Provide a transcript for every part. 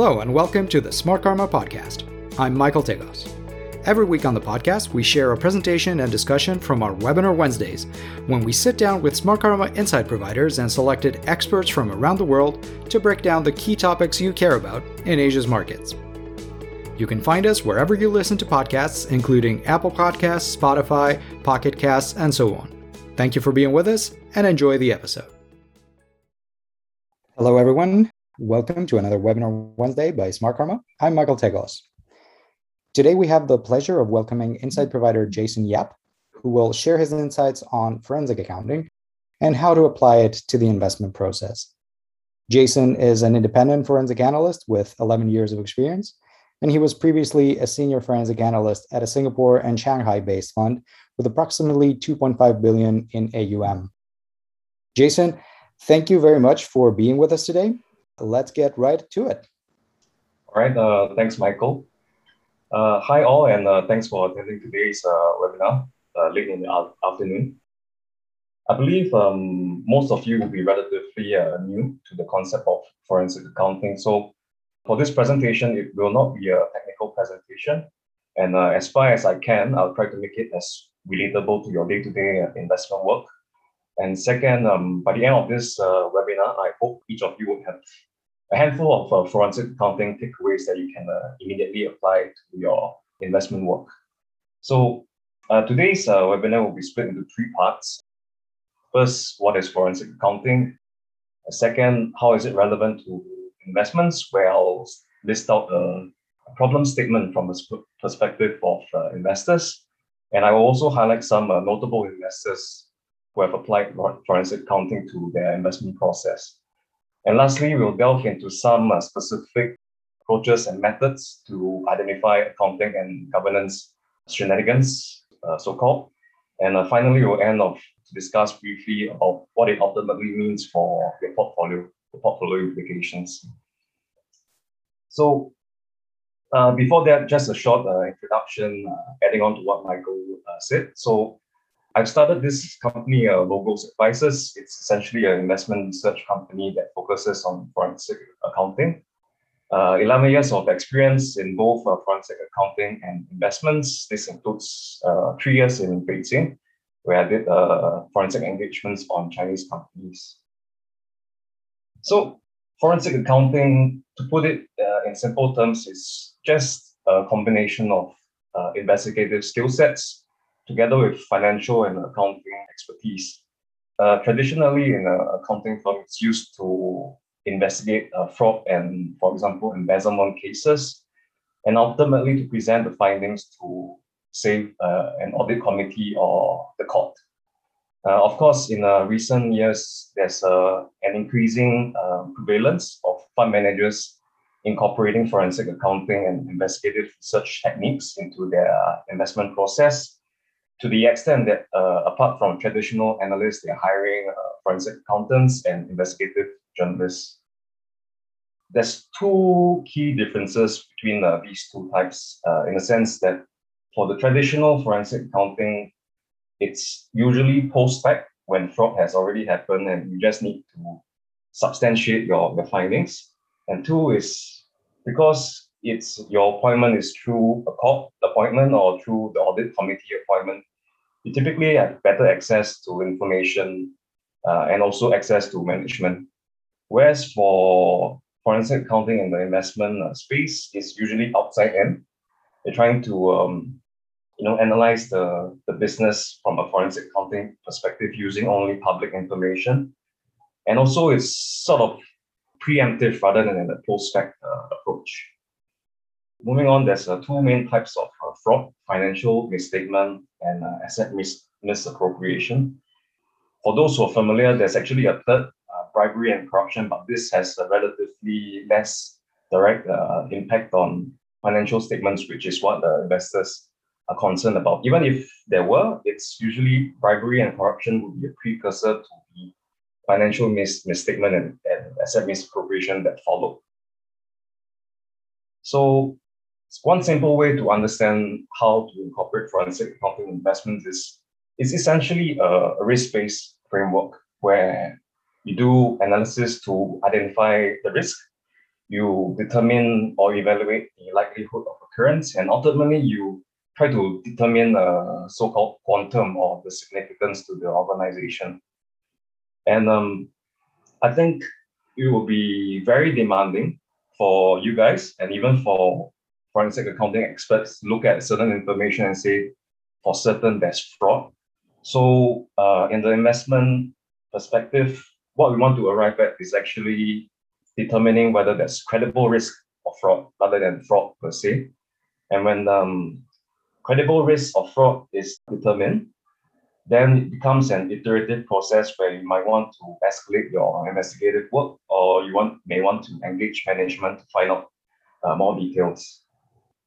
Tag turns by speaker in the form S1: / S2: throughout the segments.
S1: Hello, and welcome to the Smartkarma Podcast. I'm Michael Tegos. Every week on the podcast, we share a presentation and discussion from our Webinar Wednesdays, when we sit down with Smartkarma insight providers and selected experts from around the world to break down the key topics you care about in Asia's markets. You can find us wherever you listen to podcasts, including Apple Podcasts, Spotify, Pocket Casts, and so on. Thank you for being with us, and enjoy the episode. Hello, everyone. Welcome to another Webinar Wednesday by Smartkarma. I'm Michael Tegos. Today, we have the pleasure of welcoming insight provider Jason Yap, who will share his insights on forensic accounting and how to apply it to the investment process. Jason is an independent forensic analyst with 11 years of experience, and he was previously a senior forensic analyst at a Singapore and Shanghai based fund with approximately 2.5 billion in AUM. Jason, thank you very much for being with us today let's get right to it.
S2: All right. Uh, thanks, Michael. Uh, hi, all, and uh, thanks for attending today's uh, webinar uh, late in the afternoon. I believe um, most of you will be relatively uh, new to the concept of forensic accounting. So, for this presentation, it will not be a technical presentation. And as far as I can, I'll try to make it as relatable to your day to day investment work. And second, um, by the end of this webinar, I hope each of you will have a handful of uh, forensic accounting takeaways that you can uh, immediately apply to your investment work. So uh, today's uh, webinar will be split into three parts. First, what is forensic accounting? Second, how is it relevant to investments? Where I'll list out a problem statement from the perspective of uh, investors. And I will also highlight some uh, notable investors who have applied forensic accounting to their investment process. And lastly, we'll delve into some uh, specific approaches and methods to identify accounting and governance shenanigans, uh, so called. And uh, finally, we'll end off to discuss briefly about what it ultimately means for your portfolio, the portfolio implications. So, uh, before that, just a short uh, introduction, uh, adding on to what Michael said. So, I've started this company, uh, Logos Advisors. It's essentially an investment research company that focuses on forensic accounting. Uh, 11 years of experience in both uh, forensic accounting and investments. This includes uh, three years in Beijing, where I did uh, forensic engagements on Chinese companies. So, forensic accounting, to put it uh, in simple terms, is just a combination of uh, investigative skill sets together with financial and accounting expertise. Uh, traditionally, in an accounting firm, it's used to investigate uh, fraud and, for example, embezzlement cases, and ultimately to present the findings to, say, uh, an audit committee or the court. Uh, of course, in uh, recent years, there's uh, an increasing prevalence of fund managers incorporating forensic accounting and investigative research techniques into their investment process to the extent that uh, apart from traditional analysts, they're hiring uh, forensic accountants and investigative journalists. There's two key differences between uh, these two types uh, in the sense that for the traditional forensic accounting, it's usually post-fact when fraud has already happened and you just need to substantiate your, your findings. And two is because it's your appointment is through a court appointment or through the audit committee appointment, you typically have better access to information uh, and also access to management. Whereas for forensic accounting in the investment uh, space, is usually outside in. They're trying to um, you know analyze the, the business from a forensic accounting perspective using only public information. And also it's sort of preemptive rather than a post-fact uh, approach. Moving on, there's uh, two main types of uh, fraud, financial misstatement and uh, asset mis- misappropriation. For those who are familiar, there's actually a third, uh, bribery and corruption, but this has a relatively less direct uh, impact on financial statements, which is what the investors are concerned about. Even if there were, it's usually bribery and corruption would be a precursor to the financial mis- misstatement and, and asset misappropriation that follow. So one simple way to understand how to incorporate forensic accounting investments is, is essentially a, risk-based framework where you do analysis to identify the risk you determine or evaluate the likelihood of occurrence, and ultimately you try to determine a so-called quantum or the significance to the organization. And um, I think it will be very demanding for you guys and even for forensic accounting experts look at certain information and say for certain there's fraud. So uh, in the investment perspective, what we want to arrive at is actually determining whether there's credible risk of fraud rather than fraud per se. And when um, credible risk of fraud is determined, then it becomes an iterative process where you might want to escalate your investigative work or you want may want to engage management to find out uh, more details.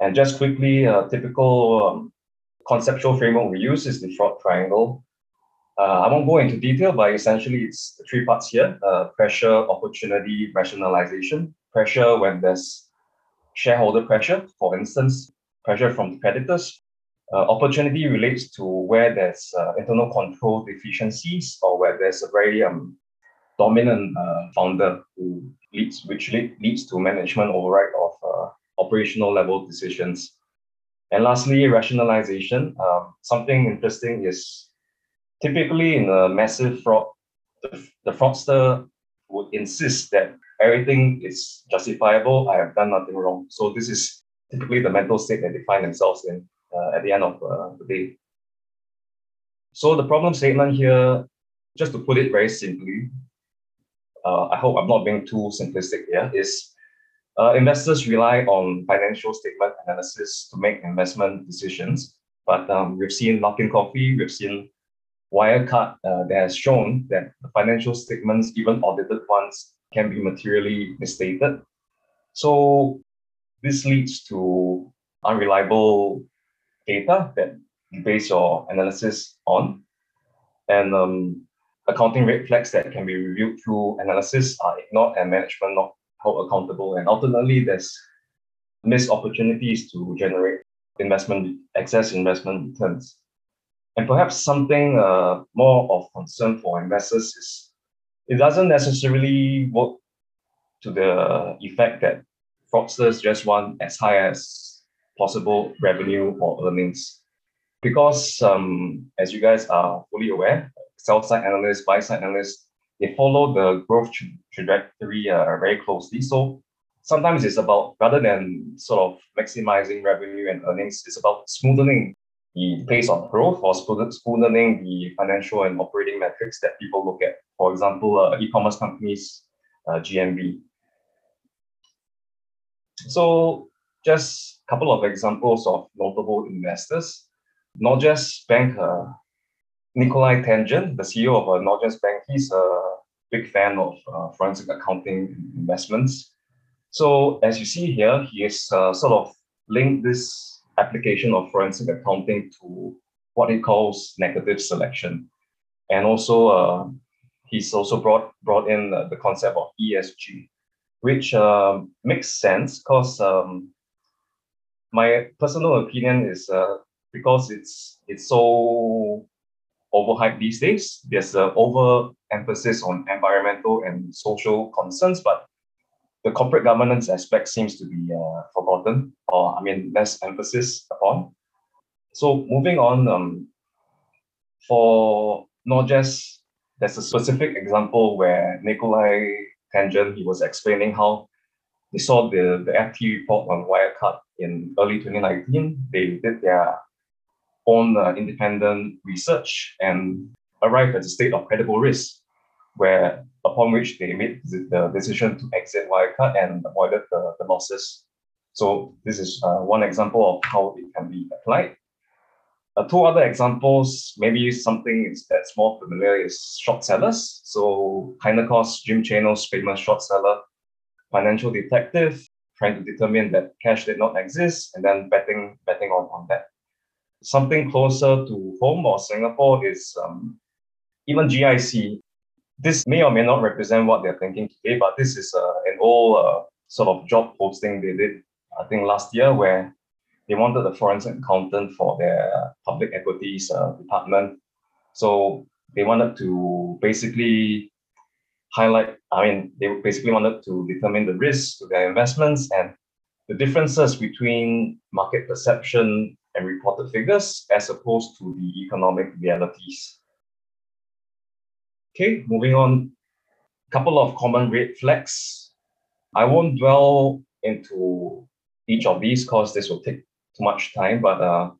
S2: And just quickly, a typical um, conceptual framework we use is the fraud triangle. Uh, I won't go into detail, but essentially it's the three parts here, uh, pressure, opportunity, rationalization. Pressure when there's shareholder pressure, for instance, pressure from the creditors. Uh, opportunity relates to where there's uh, internal control deficiencies or where there's a very um, dominant uh, founder who leads, which lead, leads to management override of uh, operational level decisions. And lastly, rationalization. Um, something interesting is typically in a massive fraud, the, the fraudster would insist that everything is justifiable. I have done nothing wrong. So this is typically the mental state that they find themselves in uh, at the end of uh, the day. So the problem statement here, just to put it very simply, uh, I hope I'm not being too simplistic here, is uh, investors rely on financial statement analysis to make investment decisions. But um, we've seen Luckin Coffee, we've seen Wirecard uh, that has shown that the financial statements, even audited ones, can be materially misstated. So this leads to unreliable data that you base your analysis on. And um, accounting red flags that can be reviewed through analysis are ignored and management not held accountable. And ultimately, there's missed opportunities to generate investment, excess investment returns. And perhaps something uh, more of concern for investors is it doesn't necessarily work to the effect that fraudsters just want as high as possible revenue or earnings. Because um, as you guys are fully aware, sell side analysts, buy side analysts, they follow the growth tra- trajectory uh, very closely. So sometimes it's about rather than sort of maximizing revenue and earnings, it's about smoothing the pace of growth or smoothing the financial and operating metrics that people look at. For example, uh, e-commerce companies, uh. So just a couple of examples of notable investors. Norges Bank, uh, Nikolai Tangen, the CEO of uh, Norges Bank, he's a big fan of uh, forensic accounting investments. So as you see here, he has uh, sort of linked this application of forensic accounting to what he calls negative selection. And also, uh, he's also brought, brought in the concept of ESG, which uh, makes sense because um, my personal opinion is uh, because it's it's so overhyped these days. There's an overemphasis on environmental and social concerns, but the corporate governance aspect seems to be uh, forgotten, or I mean, less emphasis upon. So moving on, um, for just there's a specific example where Nikolai Tangen, he was explaining how they saw the, the FT report on Wirecard in early 2019. They did their own uh, independent research and arrived at a state of credible risk where upon which they made the decision to exit Wirecard and avoided the, the losses. So this is uh, one example of how it can be applied. Uh, two other examples, maybe something that's more familiar is short sellers. So Kynikos, Jim Chanos, famous short seller, financial detective, trying to determine that cash did not exist and then betting betting on, on that. Something closer to home or Singapore is um, even GIC, this may or may not represent what they're thinking today, but this is uh, an old uh, sort of job posting they did, I think, last year, where they wanted a forensic accountant for their public equities uh, department. So they wanted to basically highlight, I mean, they basically wanted to determine the risks to their investments and the differences between market perception and reported figures as opposed to the economic realities. Okay, moving on. A couple of common red flags. I won't dwell into each of these because this will take too much time, but uh,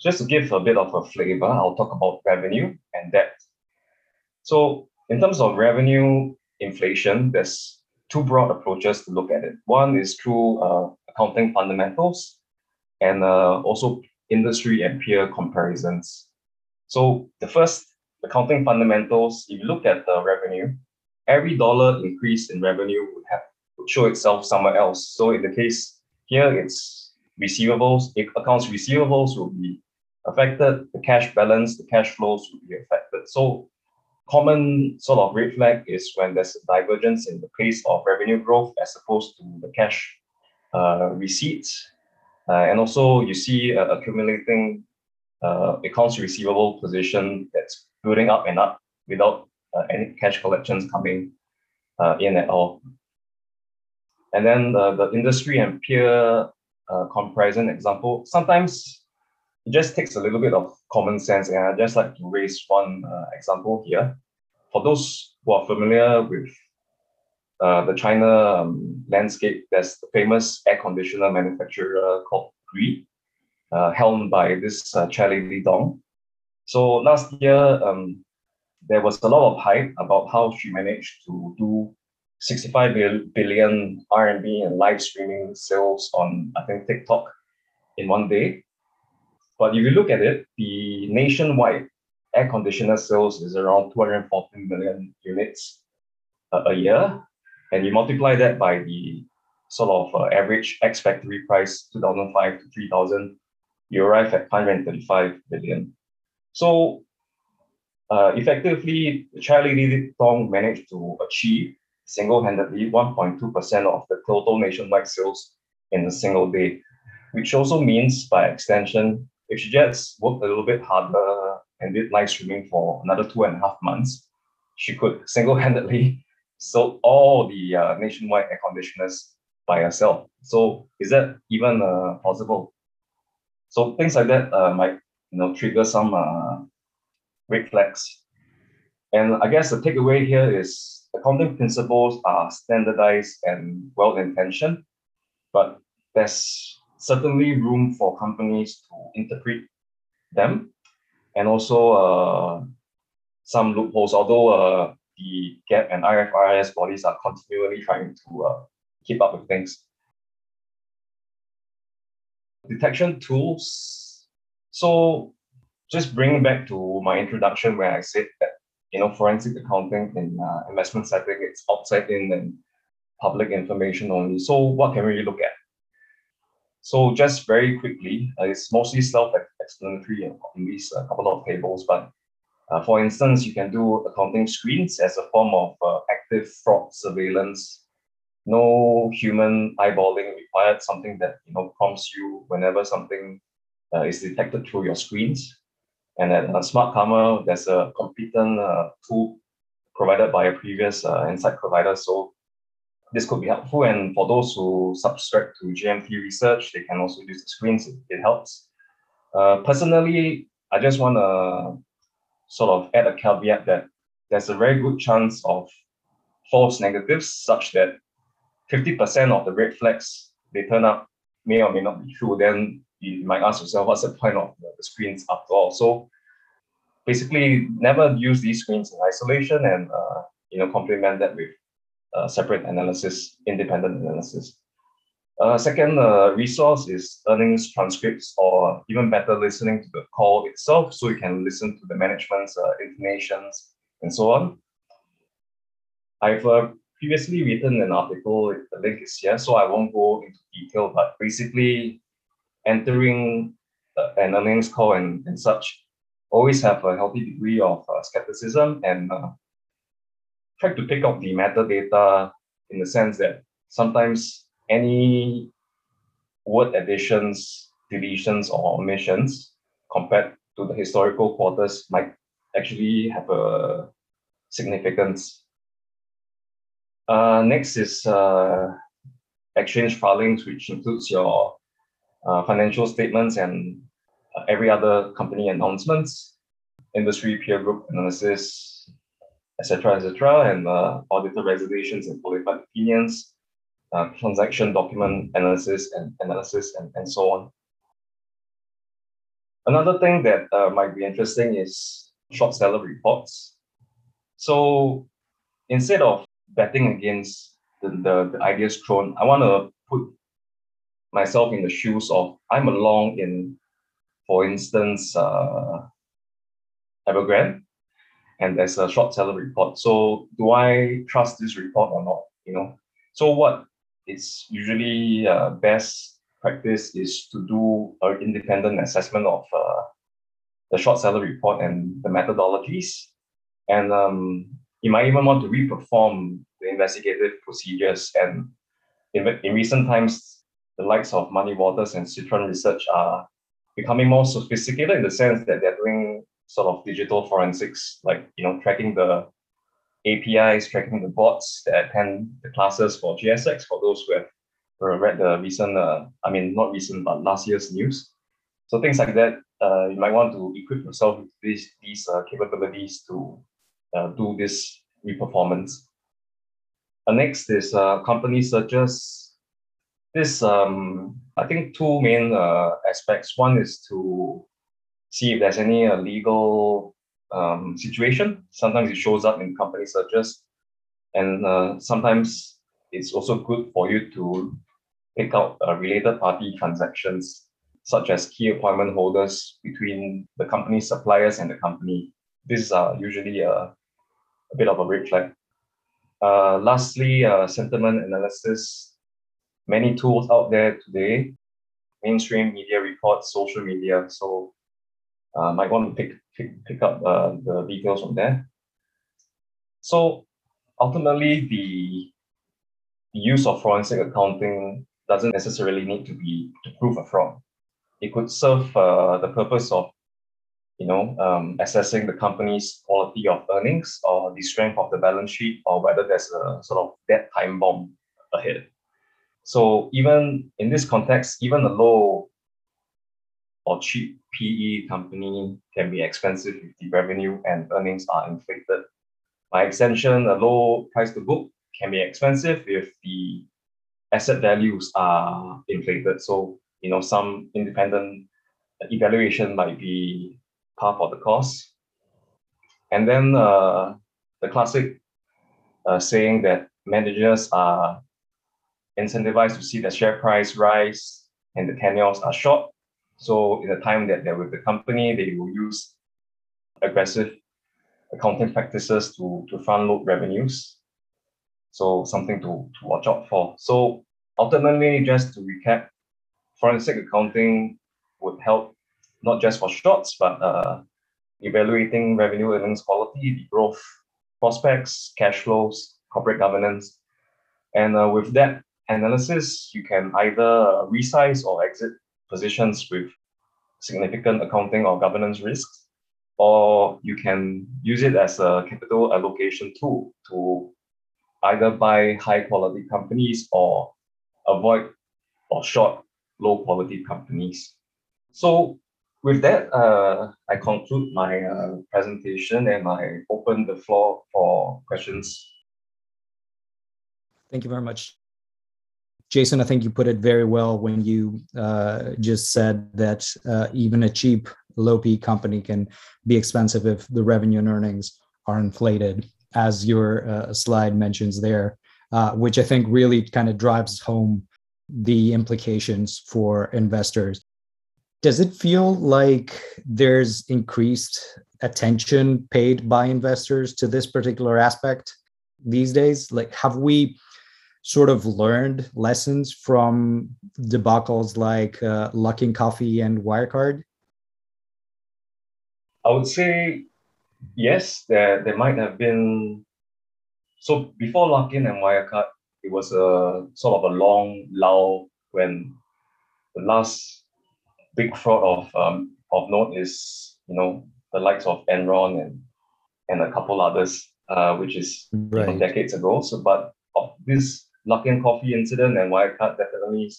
S2: just to give a bit of a flavor, I'll talk about revenue and debt. So in terms of revenue inflation, there's two broad approaches to look at it. One is through uh, accounting fundamentals and uh, also industry and peer comparisons. So the first accounting fundamentals, if you look at the revenue, every dollar increase in revenue would have would show itself somewhere else. So in the case here, it's receivables, it, accounts receivables will be affected, the cash balance, the cash flows will be affected. So common sort of red flag is when there's a divergence in the pace of revenue growth as opposed to the cash uh, receipts. Uh, and also you see uh, accumulating uh, accounts receivable position that's building up and up without uh, any cash collections coming uh, in at all. And then the industry and peer comparison example, sometimes it just takes a little bit of common sense. And I'd just like to raise one uh, example here. For those who are familiar with uh, the China um, landscape, there's the famous air conditioner manufacturer called Gree, uh, helmed by this uh, chairlady Dong. So last year, um, there was a lot of hype about how she managed to do 65 billion RMB in live streaming sales on, I think, TikTok in one day. But if you look at it, the nationwide air conditioner sales is around 214 million units a, a year. And you multiply that by the sort of uh, average ex factory price, 2005 to 3000, you arrive at 135 billion. So uh, effectively, chairlady Dong managed to achieve single-handedly 1.2% of the total nationwide sales in a single day, which also means by extension, if she just worked a little bit harder and did live streaming for another two and a half months, she could single-handedly sell all the uh, nationwide air conditioners by herself. So is that even uh, possible? So things like that uh, might you know trigger some uh, red flags. And I guess the takeaway here is accounting principles are standardized and well-intentioned, but there's certainly room for companies to interpret them and also uh, some loopholes, although uh, the GAAP and IFRS bodies are continually trying to uh, keep up with things. Detection tools. So just bringing back to my introduction where I said that you know forensic accounting in uh, investment setting it's outside in and public information only. So what can we look at? So just very quickly, uh, it's mostly self-explanatory in these uh, couple of tables, but uh, for instance, you can do accounting screens as a form of uh, active fraud surveillance. No human eyeballing required, something that you know prompts you whenever something uh, is detected through your screens. And at uh, Smartkarma, there's a competent uh, tool provided by a previous insight provider. So this could be helpful. And for those who subscribe to GMT research, they can also use the screens. It, it helps. Uh, personally, I just want to sort of add a caveat that there's a very good chance of false negatives, such that 50% of the red flags they turn up may or may not be true. Then you might ask yourself, what's the point of the, screens after all? So basically, never use these screens in isolation and uh, you know complement that with uh, separate analysis, independent analysis. Uh, second uh, resource is earnings transcripts or even better listening to the call itself so you can listen to the management's uh, informations and so on. I've uh, previously written an article, the link is here, so I won't go into detail, but basically entering uh, an earnings call and, and such always have a healthy degree of uh, skepticism and try to pick up the metadata in the sense that sometimes any word additions, deletions, or omissions compared to the historical quarters might actually have a significance. Uh, next is uh, exchange filings, which includes your uh, financial statements and uh, every other company announcements, industry peer group analysis, etc., etc., and uh, auditor reservations and qualified opinions, uh, transaction document analysis and analysis, and, and so on. Another thing that uh, might be interesting is short seller reports. So instead of betting against the, the, the ideas thrown, I want to put myself in the shoes of I'm along in, for instance, uh, Evergrande, and there's a short seller report. So do I trust this report or not? You know, so what is usually uh, best practice is to do an independent assessment of uh, the short seller report and the methodologies. And um, you might even want to reperform the investigative procedures. And in, in recent times, the likes of Muddy Waters and Citron Research are becoming more sophisticated in the sense that they're doing sort of digital forensics, like you know, tracking the APIs, tracking the bots that attend the classes for GSX for those who have read the recent, uh, I mean, not recent, but last year's news. So things like that, uh, you might want to equip yourself with these, these uh, capabilities to uh, do this reperformance. Uh, next is uh, company searches. This, um, I think, two main aspects. One is to see if there's any legal um, situation. Sometimes it shows up in company searches, and uh, sometimes it's also good for you to pick out uh, related party transactions, such as key appointment holders between the company suppliers and the company. These are usually a, a bit of a red flag. Uh, lastly, uh, sentiment analysis. Many tools out there today, mainstream media reports, social media. So uh, might want to pick pick, pick up uh, the details from there. So ultimately, the, use of forensic accounting doesn't necessarily need to be to prove a fraud. It could serve uh, the purpose of, you know, um, assessing the company's quality of earnings or the strength of the balance sheet or whether there's a sort of dead time bomb ahead. So even in this context, even a low or cheap PE company can be expensive if the revenue and earnings are inflated. By extension, a low price to book can be expensive if the asset values are inflated. So, you know, some independent evaluation might be par for the course. And then uh, the classic uh, saying that managers are incentivized to see the share price rise and the tenures are short. So in the time that they're with the company, they will use aggressive accounting practices to, to front load revenues so something to, to watch out for. So ultimately, just to recap, forensic accounting would help not just for shorts, but uh, evaluating revenue earnings quality, growth prospects, cash flows, corporate governance. And uh, with that analysis, you can either resize or exit positions with significant accounting or governance risks, or you can use it as a capital allocation tool to either buy high quality companies or avoid or short low quality companies. So with that, uh, I conclude my uh, presentation and I open the floor for questions.
S1: Thank you very much. Jason, I think you put it very well when you uh, just said that uh, even a cheap low P company can be expensive if the revenue and earnings are inflated as your uh, slide mentions there, uh, which I think really kind of drives home the implications for investors. Does it feel like there's increased attention paid by investors to this particular aspect these days? Like, have we sort of learned lessons from debacles like uh, Luckin Coffee and Wirecard?
S2: I would say yes, there there might have been. So before Luckin and Wirecard, it was a sort of a long lull when the last big fraud of um, of note is you know the likes of Enron and and a couple others, uh, which is right. decades ago. So, but of this Luckin Coffee incident and Wirecard definitely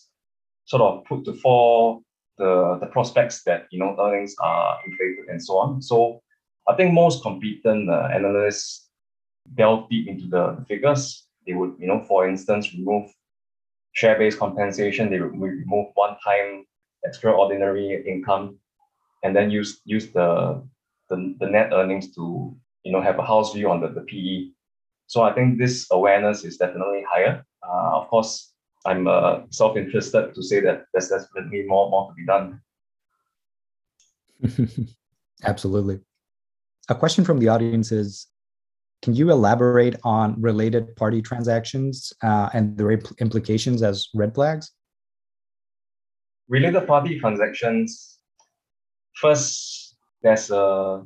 S2: sort of put to fore the, the prospects that you know earnings are inflated and so on. So I think most competent uh, analysts delve deep into the, the figures. They would, you know, for instance, remove share-based compensation. They would remove one-time extraordinary income, and then use use the, the the net earnings to you know have a house view on the, the PE. So I think this awareness is definitely higher. Uh, of course, I'm uh, self-interested to say that there's definitely more more to be done.
S1: Absolutely. A question from the audience is Can you elaborate on related party transactions uh, and their implications as red flags?
S2: Related party transactions, first, there's a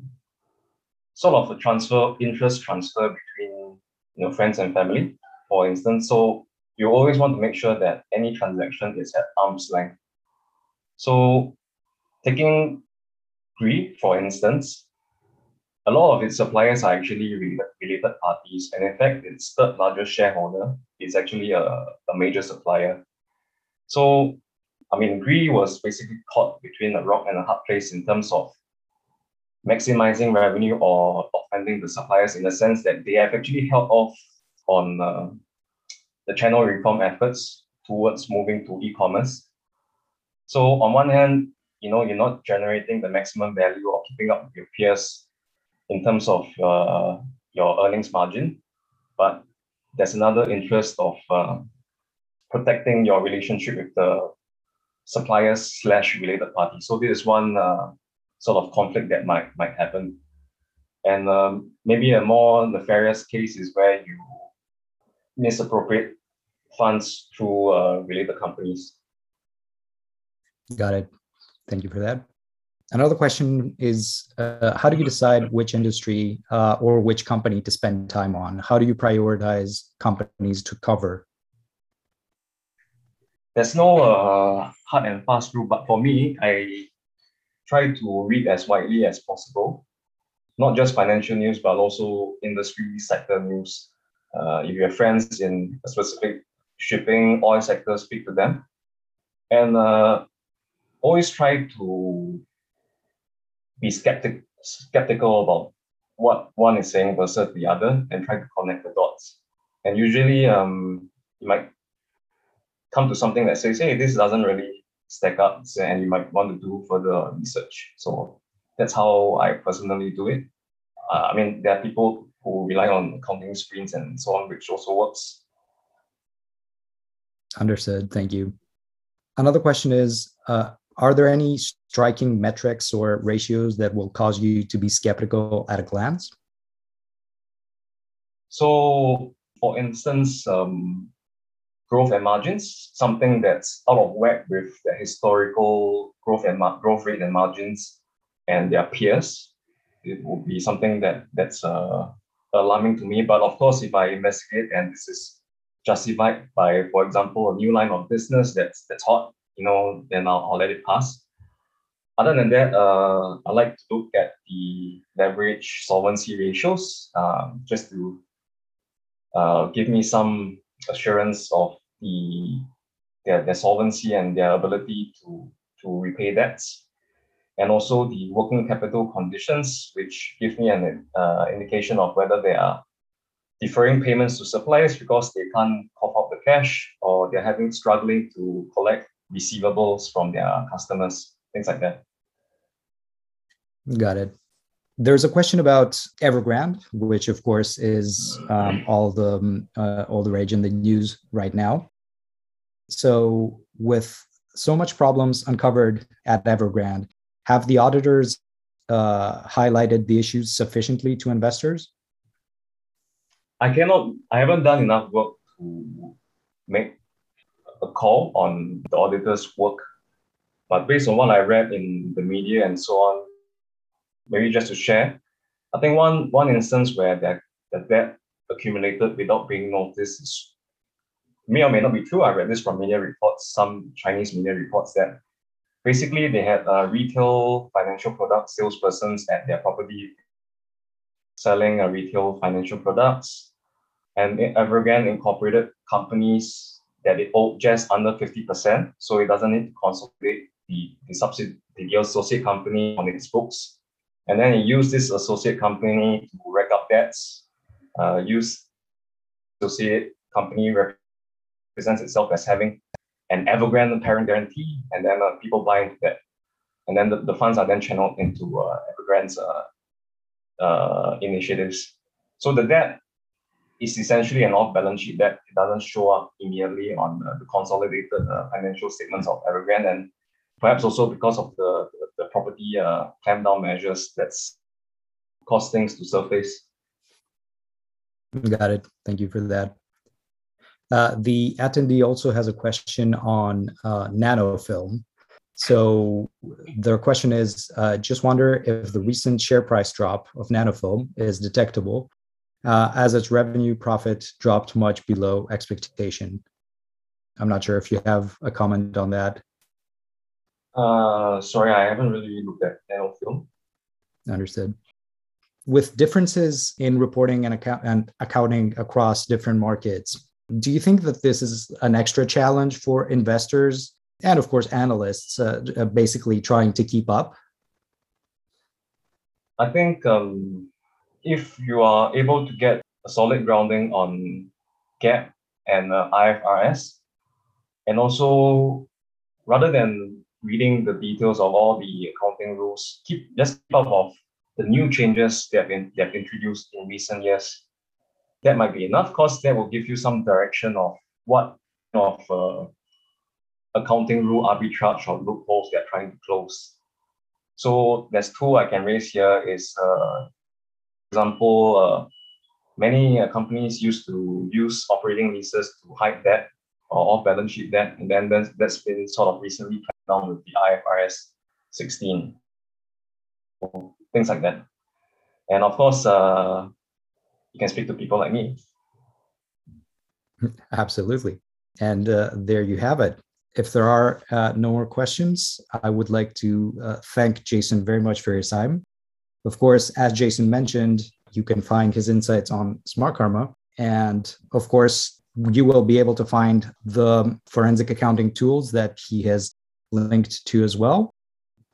S2: sort of a transfer, interest transfer between you know, friends and family, for instance. So you always want to make sure that any transaction is at arm's length. So taking Gree, for instance, a lot of its suppliers are actually related, parties. And in fact, its third largest shareholder is actually a, a major supplier. So, I mean, Gree was basically caught between a rock and a hard place in terms of maximizing revenue or offending the suppliers in the sense that they have actually held off on uh, the channel reform efforts towards moving to e-commerce. So on one hand, you know, you're not generating the maximum value or keeping up with your peers in terms of uh, your earnings margin, but there's another interest of uh, protecting your relationship with the suppliers slash related party. So this is one uh, sort of conflict that might might happen. And um, maybe a more nefarious case is where you misappropriate funds through uh, related companies.
S1: Got it. Thank you for that. Another question is uh, How do you decide which industry uh, or which company to spend time on? How do you prioritize companies to cover?
S2: There's no uh, hard and fast rule, but for me, I try to read as widely as possible, not just financial news, but also industry sector news. Uh, if you have friends in a specific shipping oil sector, speak to them. And uh, always try to be skeptic, skeptical about what one is saying versus the other and try to connect the dots. And usually um, you might come to something that says, hey, this doesn't really stack up and you might want to do further research. So that's how I personally do it. Uh, I mean, there are people who rely on counting screens and so on, which also works.
S1: Understood. Thank you. Another question is uh, Are there any striking metrics or ratios that will cause you to be skeptical at a glance?
S2: So, for instance, um, growth and margins, something that's out of whack with the historical growth and mar- growth rate and margins and their peers. It would be something that that's uh, alarming to me. But of course, if I investigate and this is justified by, for example, a new line of business that's that's hot, you know, then I'll, I'll let it pass. Other than that, uh, I like to look at the leverage solvency ratios uh, just to uh, give me some assurance of the their, their solvency and their ability to, to repay debts. And also the working capital conditions, which give me an uh, indication of whether they are deferring payments to suppliers because they can't cough up the cash or they're having struggling to collect receivables from their customers, things like that.
S1: Got it. There's a question about Evergrande, which of course is um, all the uh, all the rage in the news right now. So, with so much problems uncovered at Evergrande, have the auditors uh, highlighted the issues sufficiently to investors?
S2: I cannot. I haven't done enough work to make a call on the auditor's work, but based on what I read in the media and so on, maybe just to share, I think one one instance where that the debt accumulated without being noticed is, may or may not be true. I read this from media reports, some Chinese media reports that basically they had uh, retail financial product salespersons at their property selling uh, retail financial products. And Evergrande incorporated companies that it owed just under 50%, so it doesn't need to consolidate the, the subsidy, the associate company on its books. And then it used this associate company to rack up debts, uh, use associate company represents itself as having an Evergrande parent guarantee, and then uh, people buy into that. And then the, the funds are then channeled into uh, Evergrande's uh, uh, initiatives. So the debt is essentially an off-balance sheet debt. It doesn't show up immediately on uh, the consolidated uh, financial statements of Evergrande, and perhaps also because of the, the, property uh, clamp down measures that's caused things to surface.
S1: Got it. Thank you for that. Uh, the attendee also has a question on uh, nanofilm. So their question is uh, just wonder if the recent share price drop of nanofilm is detectable uh, as its revenue profit dropped much below expectation. I'm not sure if you have a comment on that.
S2: Uh, sorry, I haven't really looked at nanofilm.
S1: Understood. With differences in reporting and, account- and accounting across different markets, do you think that this is an extra challenge for investors and, of course, analysts uh, uh, basically trying to keep up?
S2: I think um, if you are able to get a solid grounding on GAAP and uh, IFRS, and also rather than reading the details of all the accounting rules, keep just keep up of the new changes that have been that have introduced in recent years that might be enough because that will give you some direction of what of uh, accounting rule arbitrage or loopholes they're trying to close. So there's two I can raise here is, uh, example, uh, many uh, companies used to use operating leases to hide debt or off-balance sheet debt, and then that's, that's been sort of recently down with the IFRS 16, so things like that. And of course, uh, you can speak to people like me.
S1: Absolutely. And uh, there you have it. If there are uh, no more questions, I would like to uh, thank Jason very much for his time. Of course, as Jason mentioned, you can find his insights on Smartkarma. And of course, you will be able to find the forensic accounting tools that he has linked to as well.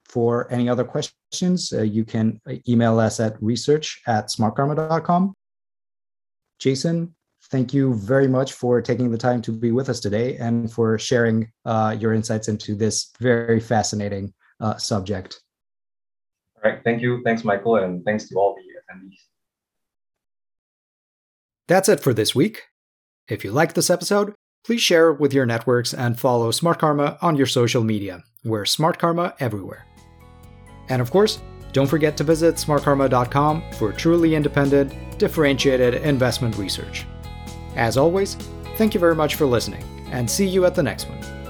S1: For any other questions, uh, you can email us at research at smartkarma.com. Jason, thank you very much for taking the time to be with us today and for sharing uh, your insights into this very fascinating uh, subject.
S2: All right. Thank you. Thanks, Michael. And thanks to all the attendees.
S1: That's it for this week. If you liked this episode, please share with your networks and follow Smartkarma on your social media. We're Smartkarma everywhere. And of course, don't forget to visit smartkarma.com for truly independent, differentiated investment research. As always, thank you very much for listening, and see you at the next one.